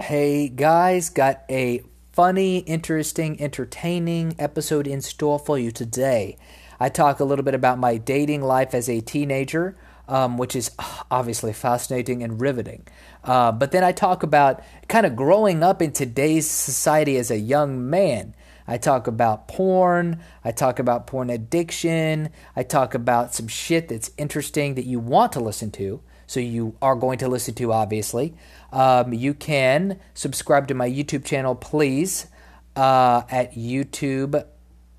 Hey guys, got a funny, interesting, entertaining episode in store for you today. I talk a little bit about my dating life as a teenager, um, which is obviously fascinating and riveting. Uh, but then I talk about kind of growing up in today's society as a young man. I talk about porn. I talk about porn addiction. I talk about some shit that's interesting that you want to listen to. So you are going to listen to, obviously. Um, you can subscribe to my YouTube channel, please, uh, at YouTube.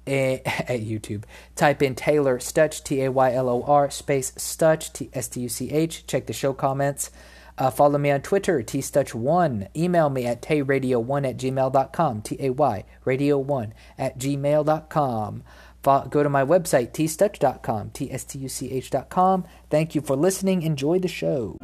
eh, At YouTube, type in Taylor Stutch, T A Y L O R, space Stutch, T S T U C H. Check the show comments. Uh, follow me on Twitter, tstutch1. Email me at tayradio1 at gmail.com, T A Y radio1 at gmail.com. Go to my website, tstutch.com, T S T U C H.com. Thank you for listening. Enjoy the show.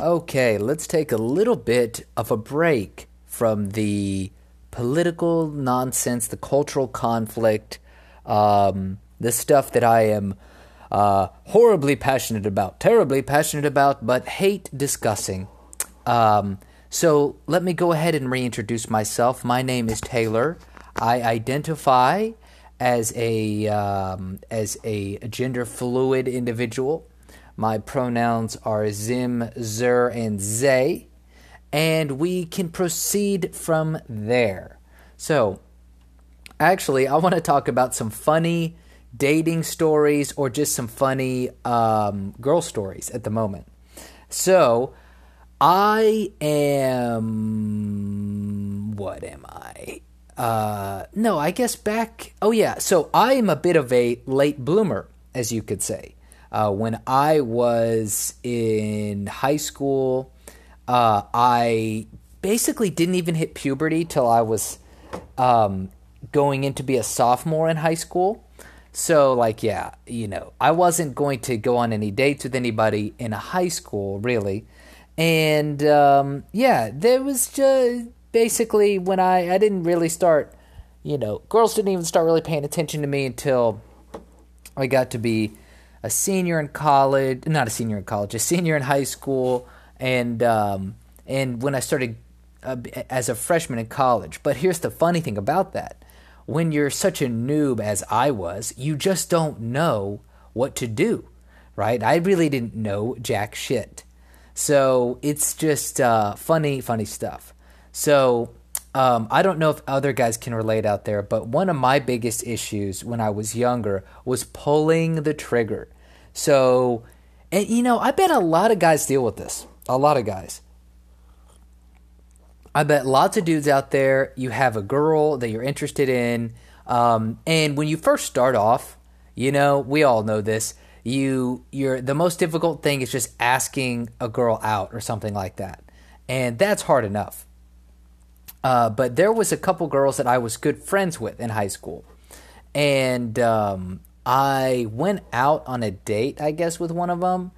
Okay, let's take a little bit of a break from the political nonsense, the cultural conflict, um, the stuff that I am uh, horribly passionate about, terribly passionate about, but hate discussing. Um, so let me go ahead and reintroduce myself. My name is Taylor. I identify as a um, as a gender fluid individual. My pronouns are zim, zer, and zay, and we can proceed from there. So, actually, I want to talk about some funny dating stories or just some funny um, girl stories at the moment. So, I am. What am I? Uh, no, I guess back. Oh, yeah. So I am a bit of a late bloomer, as you could say. Uh, when I was in high school, uh, I basically didn't even hit puberty till I was um, going in to be a sophomore in high school. So, like, yeah, you know, I wasn't going to go on any dates with anybody in high school, really. And um, yeah, there was just basically when I I didn't really start, you know, girls didn't even start really paying attention to me until I got to be a senior in college, not a senior in college, a senior in high school, and um, and when I started uh, as a freshman in college. But here's the funny thing about that: when you're such a noob as I was, you just don't know what to do, right? I really didn't know jack shit. So it's just uh, funny, funny stuff. So um, I don't know if other guys can relate out there, but one of my biggest issues when I was younger was pulling the trigger. So, and you know, I bet a lot of guys deal with this. A lot of guys. I bet lots of dudes out there, you have a girl that you're interested in. Um, and when you first start off, you know, we all know this. You, you're the most difficult thing is just asking a girl out or something like that, and that's hard enough. Uh, but there was a couple girls that I was good friends with in high school, and um, I went out on a date, I guess, with one of them,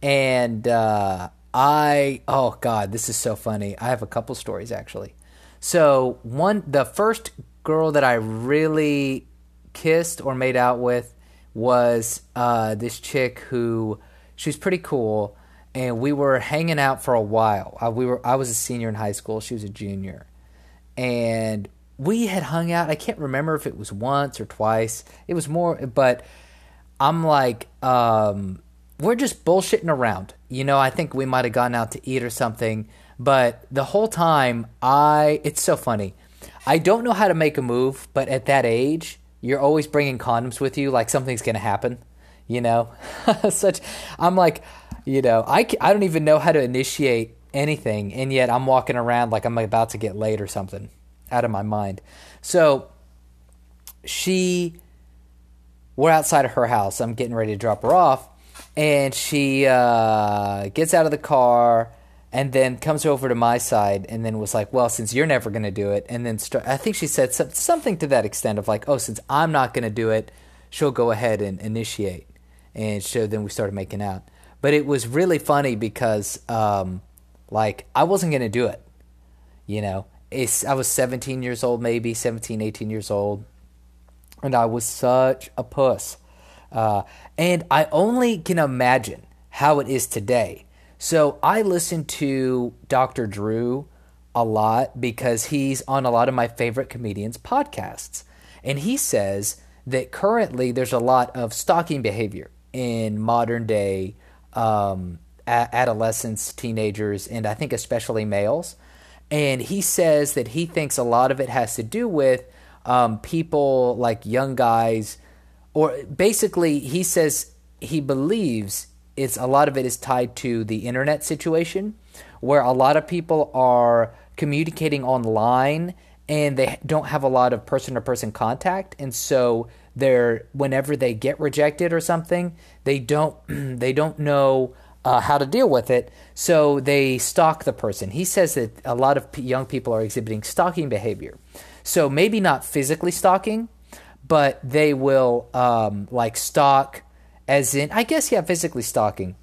and uh, I oh god, this is so funny. I have a couple stories actually. So one, the first girl that I really kissed or made out with was uh, this chick who she was pretty cool, and we were hanging out for a while. Uh, we were I was a senior in high school, she was a junior, and we had hung out. I can't remember if it was once or twice. It was more, but I'm like, um, we're just bullshitting around. You know, I think we might have gone out to eat or something, but the whole time, I, it's so funny. I don't know how to make a move, but at that age, you're always bringing condoms with you, like something's to happen, you know? Such, I'm like, you know, I, I don't even know how to initiate anything, and yet I'm walking around like I'm about to get laid or something out of my mind. So she, we're outside of her house. I'm getting ready to drop her off, and she uh, gets out of the car and then comes over to my side and then was like, "Well, since you're never going to do it," and then I think she said some, something to that extent of like, "Oh, since I'm not going to do it, she'll go ahead and initiate." And so then we started making out. But it was really funny because, um, like, I wasn't going to do it. You know, it's, I was 17 years old, maybe 17, 18 years old, and I was such a puss Uh, and I only can imagine how it is today. So I listen to Dr. Drew a lot because he's on a lot of my favorite comedians' podcasts. And he says that currently there's a lot of stalking behavior in modern day um, adolescents, teenagers, and I think especially males. And he says that he thinks a lot of it has to do with um, people like young guys, or basically, he says he believes it's a lot of it is tied to the internet situation, where a lot of people are communicating online and they don't have a lot of person to person contact, and so they're whenever they get rejected or something, they don't they don't know uh, how to deal with it, so they stalk the person. He says that a lot of p- young people are exhibiting stalking behavior. So maybe not physically stalking, but they will um, like stalk, as in, I guess, yeah, physically stalking.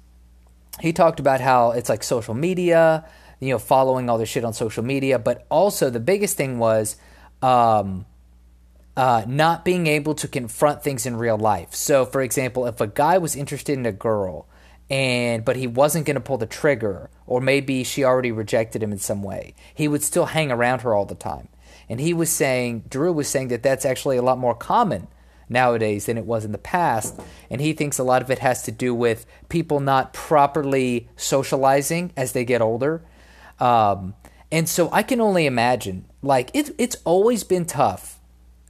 He talked about how it's like social media, you know, following all this shit on social media, but also the biggest thing was um, uh, not being able to confront things in real life. So, for example, if a guy was interested in a girl, and but he wasn't going to pull the trigger or maybe she already rejected him in some way he would still hang around her all the time and he was saying drew was saying that that's actually a lot more common nowadays than it was in the past. And he thinks a lot of it has to do with people not properly socializing as they get older. Um, and so i can only imagine like it, it's always been tough.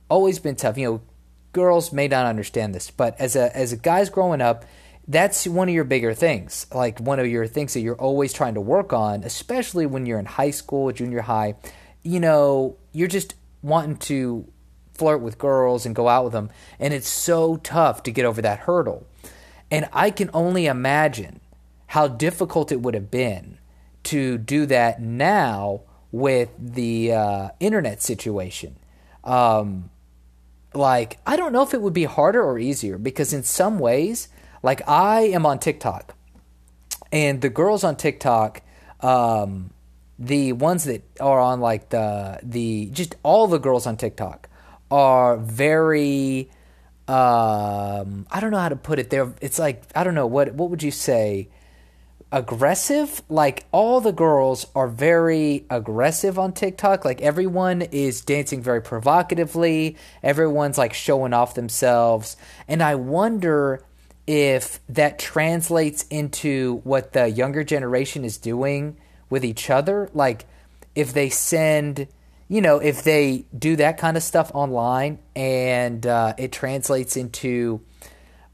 Always been tough. You know girls may not understand this but as a as a guys growing up that's one of your bigger things, like one of your things that you're always trying to work on, especially when you're in high school, junior high. You know, you're just wanting to flirt with girls and go out with them, and it's so tough to get over that hurdle. And I can only imagine how difficult it would have been to do that now with the uh, internet situation. Um, like, I don't know if it would be harder or easier because, in some ways, like I am on TikTok, and the girls on TikTok, um, the ones that are on like the the just all the girls on TikTok are very um I don't know how to put it. There it's like I don't know what what would you say? Aggressive? Like all the girls are very aggressive on TikTok. Like everyone is dancing very provocatively. Everyone's like showing off themselves. And I wonder if that translates into what the younger generation is doing with each other. Like, if they send, you know, if they do that kind of stuff online and uh, it translates into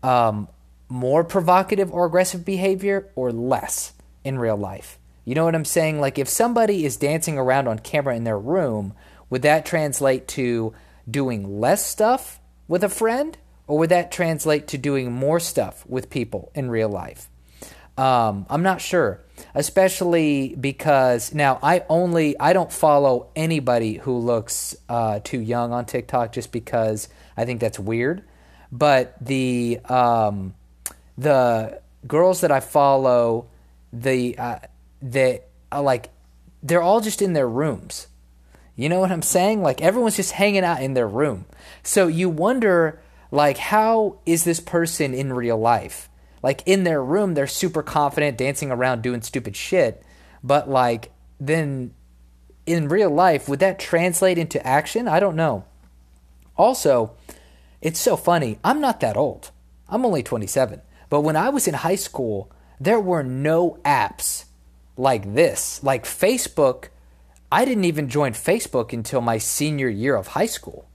um, more provocative or aggressive behavior or less in real life. You know what I'm saying? Like, if somebody is dancing around on camera in their room, would that translate to doing less stuff with a friend? Or would that translate to doing more stuff with people in real life? Um, I'm not sure, especially because now I only I don't follow anybody who looks uh, too young on TikTok just because I think that's weird. But the um, the girls that I follow, the uh, that uh, like they're all just in their rooms. You know what I'm saying? Like everyone's just hanging out in their room. So you wonder like, how is this person in real life? Like, in their room, they're super confident, dancing around, doing stupid shit. But, like, then in real life, would that translate into action? I don't know. Also, it's so funny. I'm not that old. I'm only 27. But when I was in high school, there were no apps like this. Like Facebook, I didn't even join Facebook until my senior year of high school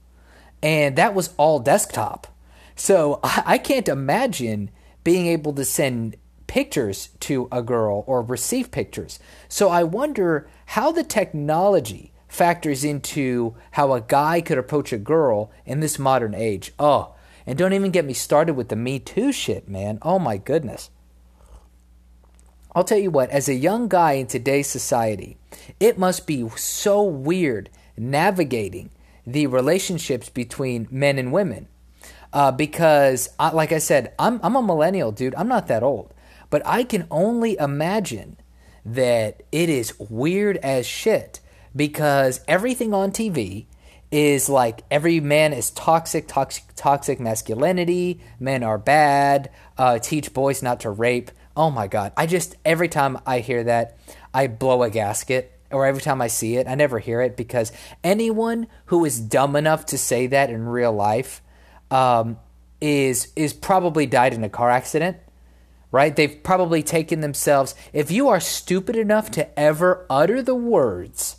and that was all desktop. So I can't imagine being able to send pictures to a girl or receive pictures. So I wonder how the technology factors into how a guy could approach a girl in this modern age. Oh, and don't even get me started with the Me Too shit, man. Oh my goodness. I'll tell you what, as a young guy in today's society, it must be so weird navigating the relationships between men and women. Uh, because, I, like I said, I'm, I'm a millennial, dude. I'm not that old. But I can only imagine that it is weird as shit because everything on TV is like every man is toxic, toxic, toxic masculinity. Men are bad. Uh, teach boys not to rape. Oh my god! I just every time I hear that, I blow a gasket. Or every time I see it, I never hear it because anyone who is dumb enough to say that in real life um, is is probably died in a car accident right? They've probably taken themselves. If you are stupid enough to ever utter the words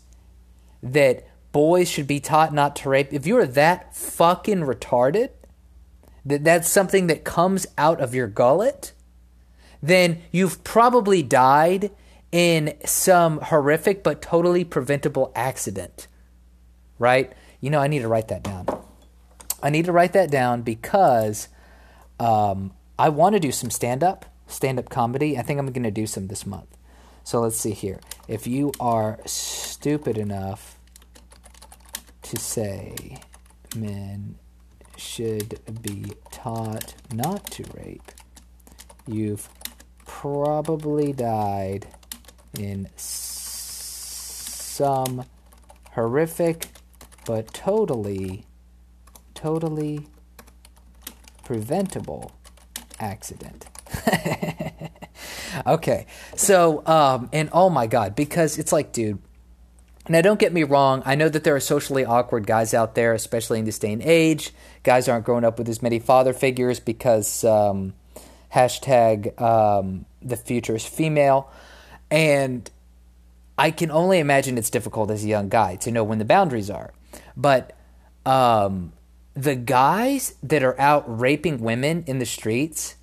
that boys should be taught not to rape, if you're that fucking retarded, that that's something that comes out of your gullet, then you've probably died in some horrific but totally preventable accident, right? You know, I need to write that down. I need to write that down because um, I want to do some stand up stand up comedy. I think I'm going to do some this month. So let's see here. If you are stupid enough to say men should be taught not to rape, you've probably died in some horrific but totally, totally preventable accident. okay. So, um, and oh my God, because it's like, dude, now don't get me wrong. I know that there are socially awkward guys out there, especially in this day and age. Guys aren't growing up with as many father figures because um, hashtag um, the future is female. And I can only imagine it's difficult as a young guy to know when the boundaries are. But um, the guys that are out raping women in the streets,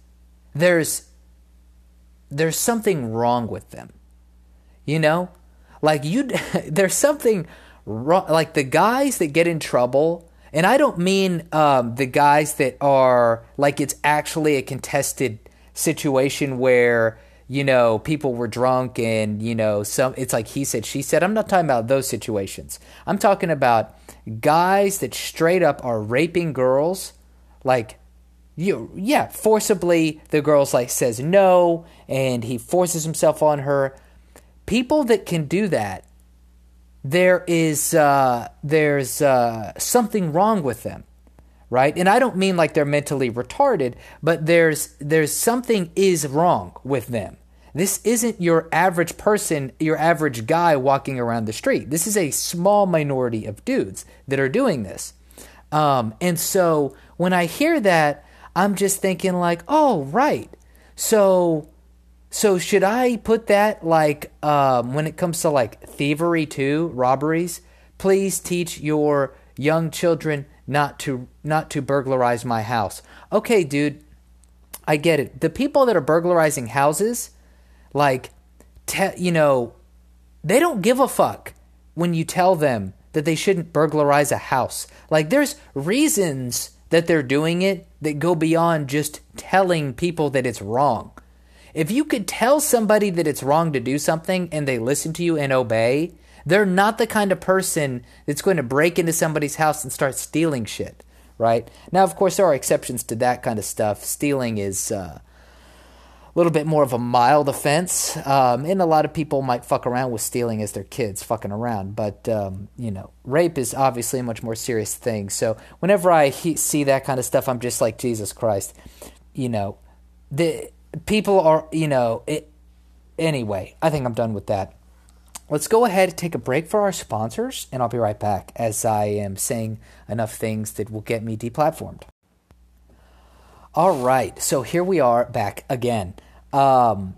there's there's something wrong with them. You know? Like you there's something wrong like the guys that get in trouble and I don't mean um, the guys that are like it's actually a contested situation where you know people were drunk and you know some it's like he said she said i'm not talking about those situations i'm talking about guys that straight up are raping girls like you yeah forcibly the girl's like says no and he forces himself on her. People that can do that there is uh, there's uh, something wrong with them right? And i don't mean like they're mentally retarded but there's there's something is wrong with them this isn't your average person your average guy walking around the street this is a small minority of dudes that are doing this um, and so when i hear that I'm just thinking like, oh right. So so should I put that like um, when it comes to like thievery too, robberies? Please teach your young children not to not to burglarize my house. Okay, dude, I get it. The people that are burglarizing houses, like, te- you know, they don't give a fuck when you tell them that they shouldn't burglarize a house. Like, there's reasons that they're doing it that go beyond just telling people that it's wrong. If you could tell somebody that it's wrong to do something and they listen to you and obey, they're not the kind of person that's going to break into somebody's house and start stealing shit, right? Now, of course, there are exceptions to that kind of stuff. Stealing is uh, little bit more of a mild offense. Um, and a lot of people might fuck around with stealing as their kids fucking around. But, um, you know, rape is obviously a much more serious thing. So whenever I he- see that kind of stuff, I'm just like, Jesus Christ. You know, the people are, you know, it. Anyway, I think I'm done with that. Let's go ahead and take a break for our sponsors, and I'll be right back as I am saying enough things that will get me deplatformed. All right, so here we are back again. Um,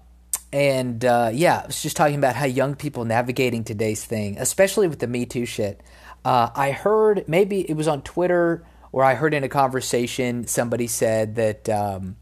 and uh, yeah, I was just talking about how young people navigating today's thing, especially with the Me Too shit. Uh, I heard maybe it was on Twitter or I heard in a conversation somebody said that um,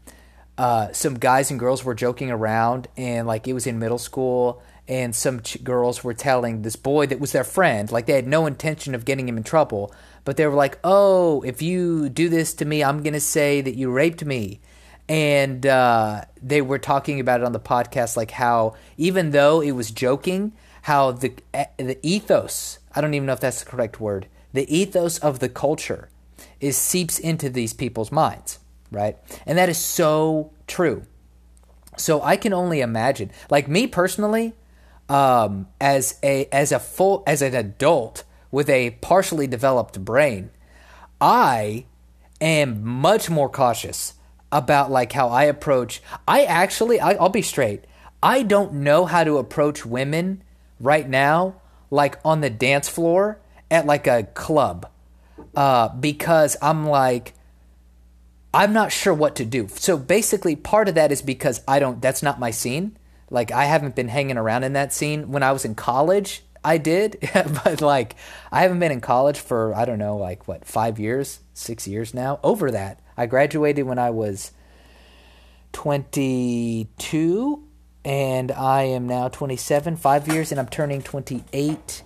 uh, some guys and girls were joking around and like it was in middle school and some ch- girls were telling this boy that was their friend like they had no intention of getting him in trouble but they were like oh if you do this to me i'm to say that you raped me and uh, they were talking about it on the podcast, like how even though it was joking, how the the ethos I don't even know if that's the correct word the ethos of the culture is seeps into these people's minds, right? And that is so true. So I can only imagine, like me personally, um, as a as a full as an adult with a partially developed brain, I am much more cautious about like how I approach. I actually, I, I'll be straight. I don't know how to approach women right now, like on the dance floor at like a club, uh, because I'm like, I'm not sure what to do. So basically, part of that is because I don't. That's not my scene. Like I haven't been hanging around in that scene. When I was in college, I did, but like I haven't been in college for I don't know, like what five years, six years now. Over that, I graduated when I was 22, and I am now 27. Five years, and I'm turning 28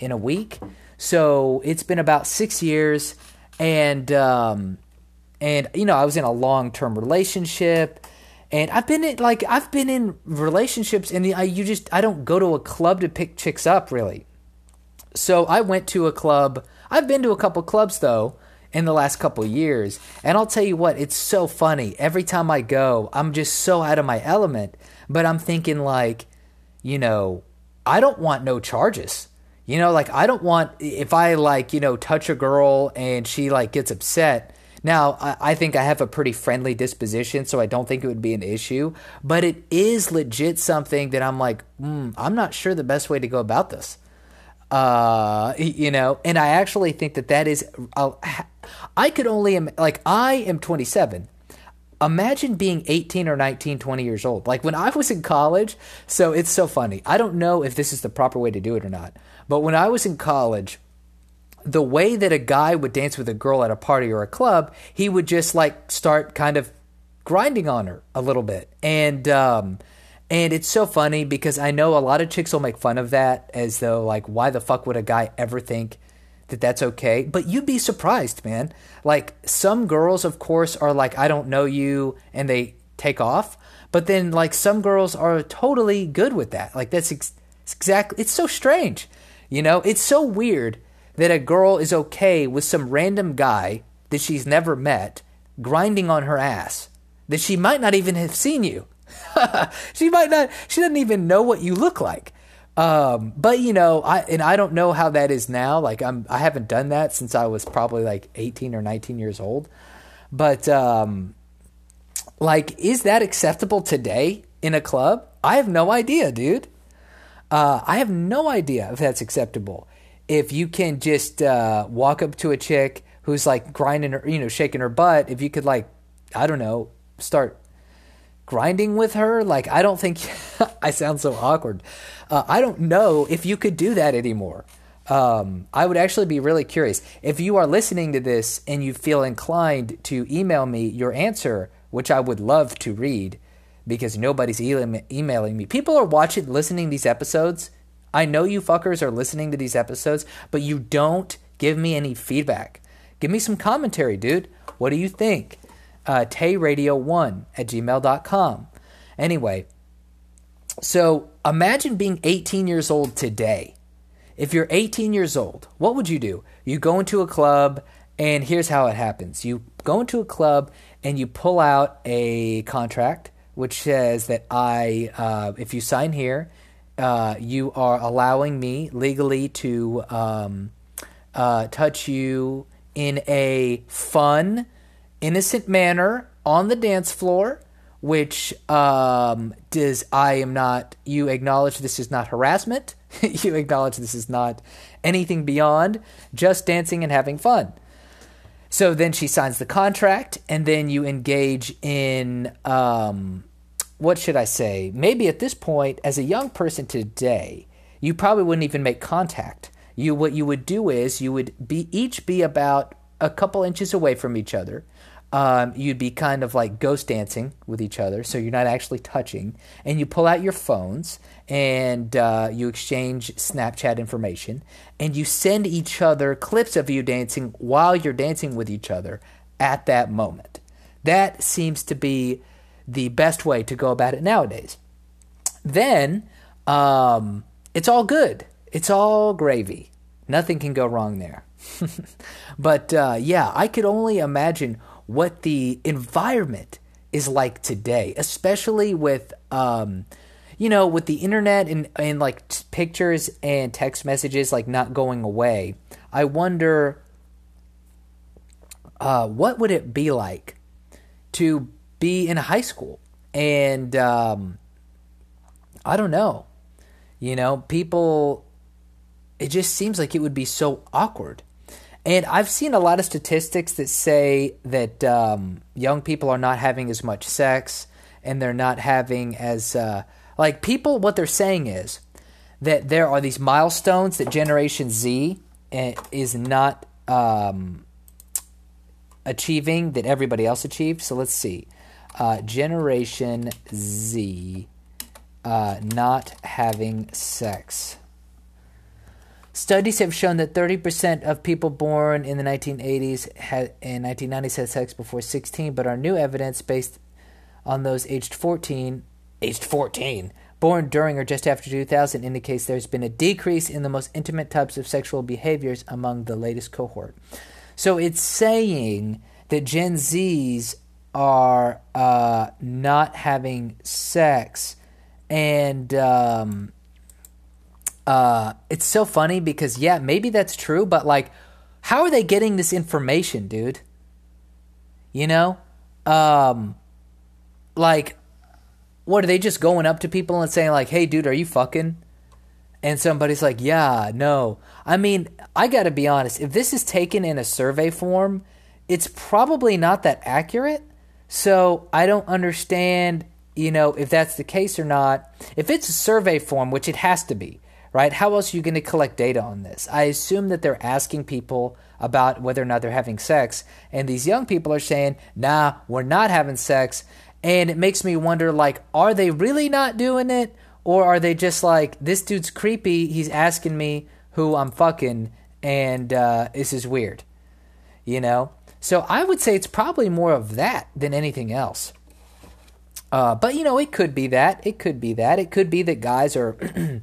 in a week. So it's been about six years, and um, and you know I was in a long term relationship and I've been in like I've been in relationships, and I you just I don't go to a club to pick chicks up really. So I went to a club. I've been to a couple clubs though in the last couple years, and I'll tell you what, it's so funny. Every time I go, I'm just so out of my element. But I'm thinking like, you know, I don't want no charges. You know, like I don't want if I like you know touch a girl and she like gets upset now, I, think I have a pretty friendly disposition, so I don't think it would be an issue. But it is legit something that I'm like, mm, I'm not sure the best way to go about this. Uh, you know, and I actually think that that is, uh, I could only, like, I am 27 imagine being 18 or 19 20 years old like when i was in college so it's so funny i don't know if this is the proper way to do it or not but when i was in college the way that a guy would dance with a girl at a party or a club, he would just like start kind of grinding on her a little bit. And um and it's so funny because I know a lot of chicks will make fun of that as though like why the fuck would a guy ever think that that's okay? But you'd be surprised, man. Like some girls of course are like I don't know you and they take off, but then like some girls are totally good with that. Like that's ex- exactly it's so strange. You know, it's so weird that a girl is okay with some random guy that she's never met grinding on her ass, that she might not even have seen you. she might not, she doesn't even know what you look like. Um, but you know, I and I don't know how that is now. Like I'm, I haven't done that since I was probably like 18 or 19 years old. But um, like, is that acceptable today in a club? I have no idea, dude. Uh, I have no idea if that's acceptable if you can just uh, walk up to a chick who's like grinding her, you know, shaking her butt, if you could like, I don't know, start grinding with her, like I don't think I sound so awkward. Uh, I don't know if you could do that anymore. Um, I would actually be really curious if you are listening to this and you feel inclined to email me your answer, which I would love to read because nobody's e- emailing me. People are watching, listening these episodes I know you fuckers are listening to these episodes, but you don't give me any feedback. Give me some commentary, dude. What do you think? Uh, tayradio1 at gmail.com. Anyway, so imagine being 18 years old today. If you're 18 years old, what would you do? You go into a club, and here's how it happens you go into a club and you pull out a contract which says that I, uh, if you sign here, uh, you are allowing me legally to um, uh, touch you in a fun, innocent manner on the dance floor. Which um, does I am not. You acknowledge this is not harassment. you acknowledge this is not anything beyond just dancing and having fun. So then she signs the contract, and then you engage in um, what should I say? Maybe at this point, as a young person today, you probably wouldn't even make contact. You what you would do is you would be each be about a couple inches away from each other. Um, you'd be kind of like ghost dancing with each other, so you're not actually touching. And you pull out your phones and uh, you exchange Snapchat information, and you send each other clips of you dancing while you're dancing with each other at that moment. That seems to be the best way to go about it nowadays. Then um, it's all good. It's all gravy. Nothing can go wrong there. but uh, yeah, I could only imagine what the environment is like today, especially with, um, you know, with the internet and, and like t- pictures and text messages like not going away, I wonder uh, what would it be like to be in high school? And um, I don't know. You know, people, it just seems like it would be so awkward. And I've seen a lot of statistics that say that um, young people are not having as much sex and they're not having as, uh, like, people, what they're saying is that there are these milestones that Generation Z eh, is not um, achieving that everybody else achieved. So let's see. Uh, Generation Z uh, not having sex. Studies have shown that 30% of people born in the 1980s had, and 1990s had sex before 16, but our new evidence based on those aged 14, aged 14, born during or just after 2000 indicates there's been a decrease in the most intimate types of sexual behaviors among the latest cohort. So it's saying that Gen Zs are uh, not having sex, and um, uh, it's so funny because yeah, maybe that's true, but like, how are they getting this information, dude? You know, um, like, what are they just going up to people and saying like, "Hey, dude, are you fucking?" and somebody's like, "Yeah, no." I mean, I got to be honest. If this is taken in a survey form, it's probably not that accurate. So I don't understand, you know, if that's the case or not. If it's a survey form, which it has to be, right? How else are you going to collect data on this? I assume that they're asking people about whether or not they're having sex, and these young people are saying, "Nah, we're not having sex." And it makes me wonder like, are they really not doing it? Or are they just like, this dude's creepy, he's asking me who I'm fucking, and uh, this is weird. You know? So I would say it's probably more of that than anything else. Uh, but you know, it could be that. It could be that. It could be that guys are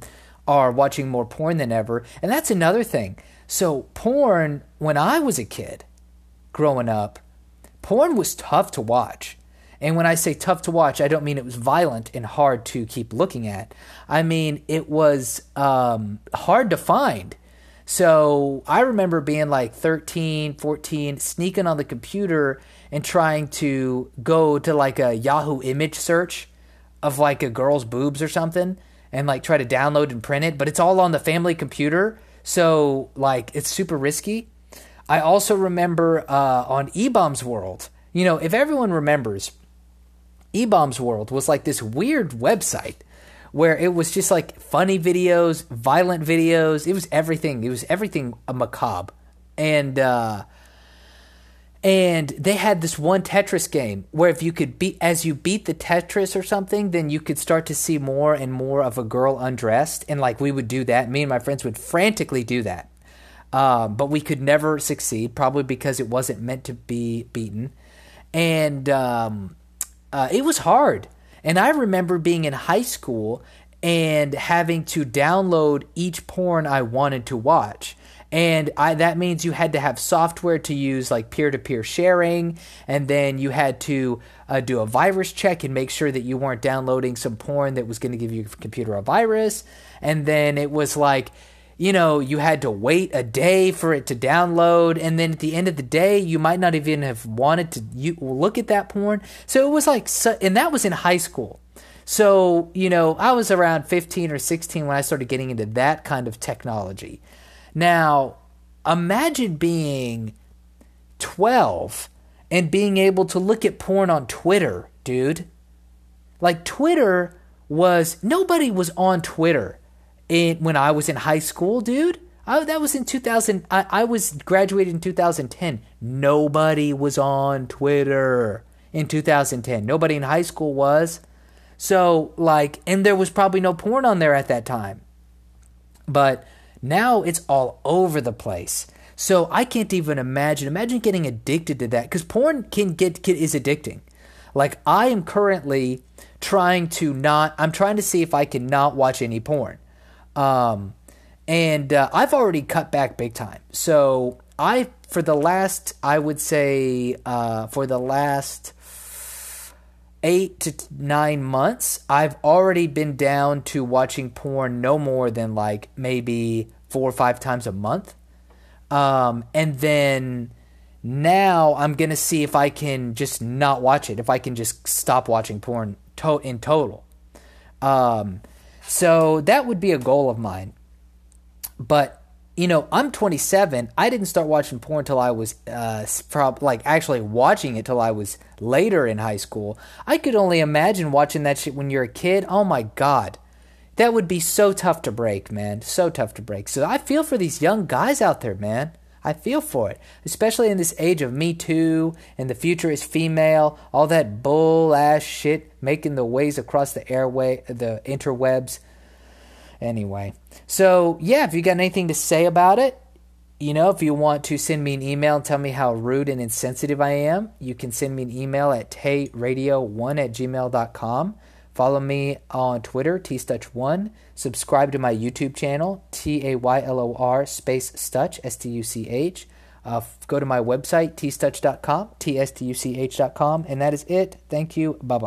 are watching more porn than ever, and that's another thing. So porn, when I was a kid, growing up, porn was tough to watch. And when I say tough to watch, I don't mean it was violent and hard to keep looking at. I mean it was um, hard to find. So I remember being like 13, 14, sneaking on the computer and trying to go to like a Yahoo image search of like a girl's boobs or something and like try to download and print it, but it's all on the family computer. So like it's super risky. I also remember uh, on eBaum's World, you know, if everyone remembers, eBaum's World was like this weird website where it was just like funny videos, violent videos. It was everything. It was everything macabre. And uh and they had this one Tetris game where if you could beat as you beat the Tetris or something, then you could start to see more and more of a girl undressed. And like we would do that. Me and my friends would frantically do that. Um, but we could never succeed, probably because it wasn't meant to be beaten. And um, uh, it was hard. And I remember being in high school and having to download each porn I wanted to watch. And I, that means you had to have software to use like peer to peer sharing. And then you had to uh, do a virus check and make sure that you weren't downloading some porn that was going to give your computer a virus. And then it was like, you know, you had to wait a day for it to download, and then at the end of the day, you might not even have wanted to you, look at that porn. So it was like, and that was in high school. So, you know, I was around 15 or 16 when I started getting into that kind of technology. Now, imagine being 12 and being able to look at porn on Twitter, dude. Like, Twitter was, nobody was on Twitter in when I was in high school, dude. I, that was in 2000. I, I was graduated in 2010. Nobody was on Twitter in 2010. Nobody in high school was. So, like, and there was probably no porn on there at that time. But now it's all over the place. So I can't even imagine. Imagine getting addicted to that because porn can get, is addicting. Like I am currently trying to not. I'm trying to see if I can not watch any porn. Um, and uh, I've already cut back big time. So I, for the last, I would say, uh, for the last eight to nine months, I've already been down to watching porn no more than like maybe four or five times a month. Um, and then now I'm going to see if I can just not watch it, if I can just stop watching porn to- in total. Um, so that would be a goal of mine. But you know, I'm 27. I didn't start watching porn until I was, uh, prob- like actually watching it till I was later in high school. I could only imagine watching that shit when you're a kid. Oh my god, that would be so tough to break, man. So tough to break. So I feel for these young guys out there, man. I feel for it, especially in this age of Me Too and the future is female, all that bull ass shit making the ways across the airway, the interwebs. Anyway, so yeah, if you got anything to say about it, you know, if you want to send me an email and tell me how rude and insensitive I am, you can send me an email at tayradio1 at gmail.com. Follow me on Twitter, tstutch1. Subscribe to my YouTube channel, T A Y L O R space Stutch, S T U C H. Uh, go to my website, tstutch.com, T S T U C H.com. And that is it. Thank you. Bye bye.